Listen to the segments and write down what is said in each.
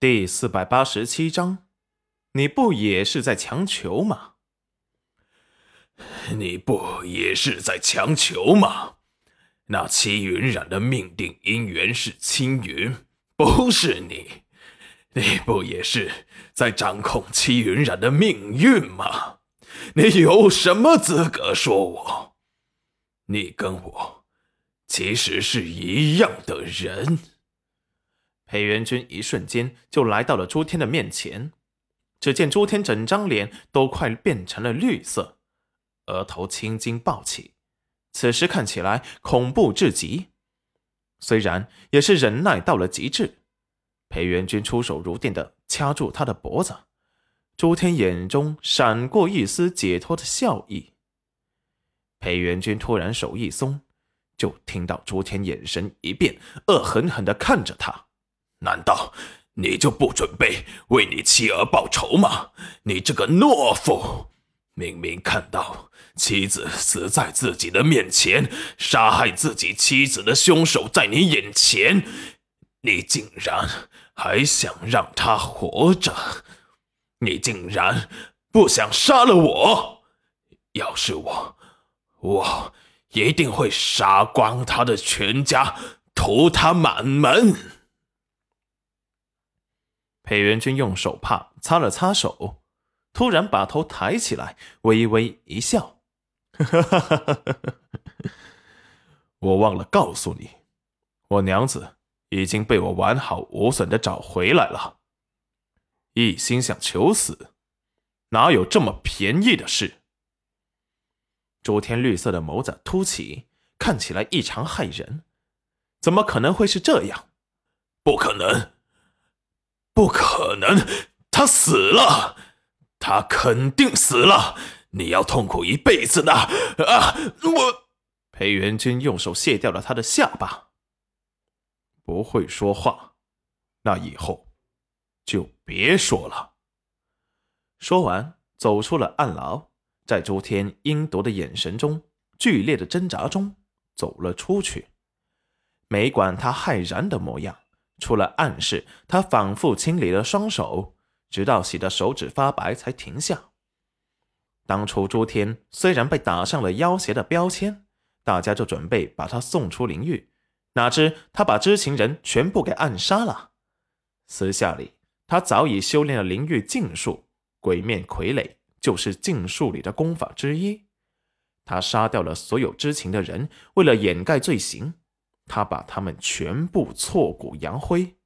第四百八十七章，你不也是在强求吗？你不也是在强求吗？那戚云染的命定姻缘是青云，不是你。你不也是在掌控戚云染的命运吗？你有什么资格说我？你跟我其实是一样的人。裴元君一瞬间就来到了朱天的面前，只见朱天整张脸都快变成了绿色，额头青筋暴起，此时看起来恐怖至极。虽然也是忍耐到了极致，裴元君出手如电的掐住他的脖子，朱天眼中闪过一丝解脱的笑意。裴元君突然手一松，就听到朱天眼神一变，恶狠狠的看着他。难道你就不准备为你妻儿报仇吗？你这个懦夫！明明看到妻子死在自己的面前，杀害自己妻子的凶手在你眼前，你竟然还想让他活着？你竟然不想杀了我？要是我，我一定会杀光他的全家，屠他满门！裴元君用手帕擦了擦手，突然把头抬起来，微微一笑：“ 我忘了告诉你，我娘子已经被我完好无损的找回来了。一心想求死，哪有这么便宜的事？”朱天绿色的眸子凸起，看起来异常骇人。怎么可能会是这样？不可能！不可能，他死了，他肯定死了。你要痛苦一辈子的啊！我裴元君用手卸掉了他的下巴。不会说话，那以后就别说了。说完，走出了暗牢，在朱天阴毒的眼神中、剧烈的挣扎中走了出去，没管他骇然的模样。出了暗示，他反复清理了双手，直到洗的手指发白才停下。当初朱天虽然被打上了要挟的标签，大家就准备把他送出灵域，哪知他把知情人全部给暗杀了。私下里，他早已修炼了灵域禁术，鬼面傀儡就是禁术里的功法之一。他杀掉了所有知情的人，为了掩盖罪行。他把他们全部挫骨扬灰。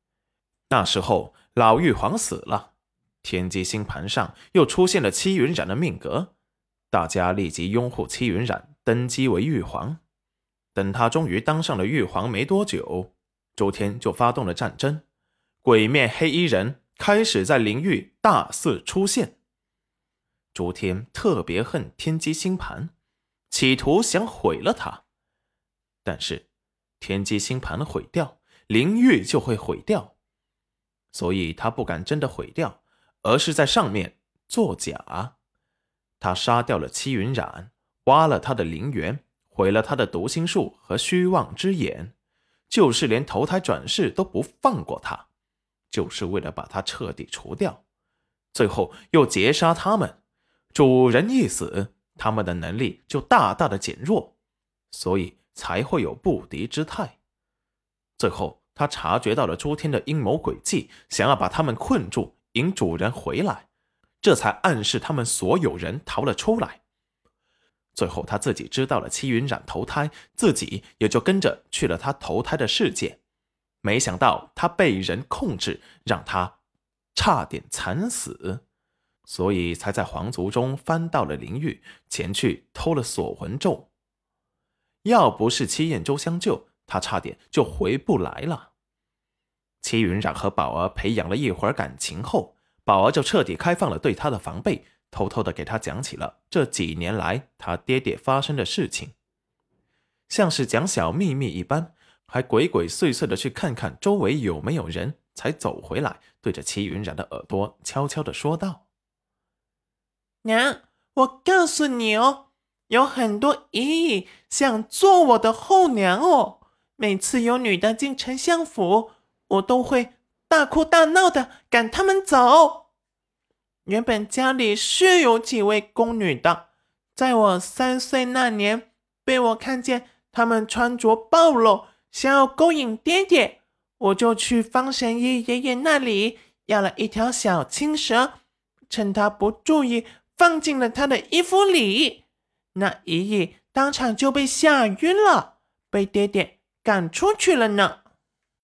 那时候，老玉皇死了，天机星盘上又出现了戚云染的命格，大家立即拥护戚云染登基为玉皇。等他终于当上了玉皇没多久，周天就发动了战争，鬼面黑衣人开始在灵域大肆出现。周天特别恨天机星盘，企图想毁了他，但是。天机星盘毁掉，灵域就会毁掉，所以他不敢真的毁掉，而是在上面作假。他杀掉了戚云染，挖了他的灵元，毁了他的读心术和虚妄之眼，就是连投胎转世都不放过他，就是为了把他彻底除掉。最后又劫杀他们，主人一死，他们的能力就大大的减弱，所以。才会有不敌之态。最后，他察觉到了诸天的阴谋诡计，想要把他们困住，引主人回来，这才暗示他们所有人逃了出来。最后，他自己知道了七云染投胎，自己也就跟着去了他投胎的世界。没想到他被人控制，让他差点惨死，所以才在皇族中翻到了灵域，前去偷了锁魂咒。要不是戚燕州相救，他差点就回不来了。戚云染和宝儿培养了一会儿感情后，宝儿就彻底开放了对他的防备，偷偷的给他讲起了这几年来他爹爹发生的事情，像是讲小秘密一般，还鬼鬼祟祟的去看看周围有没有人，才走回来，对着戚云染的耳朵悄悄的说道：“娘，我告诉你哦。”有很多姨姨想做我的后娘哦。每次有女的进丞相府，我都会大哭大闹的赶他们走。原本家里是有几位宫女的，在我三岁那年，被我看见他们穿着暴露，想要勾引爹爹，我就去方神医爷爷那里要了一条小青蛇，趁他不注意，放进了他的衣服里。那姨姨当场就被吓晕了，被爹爹赶出去了呢。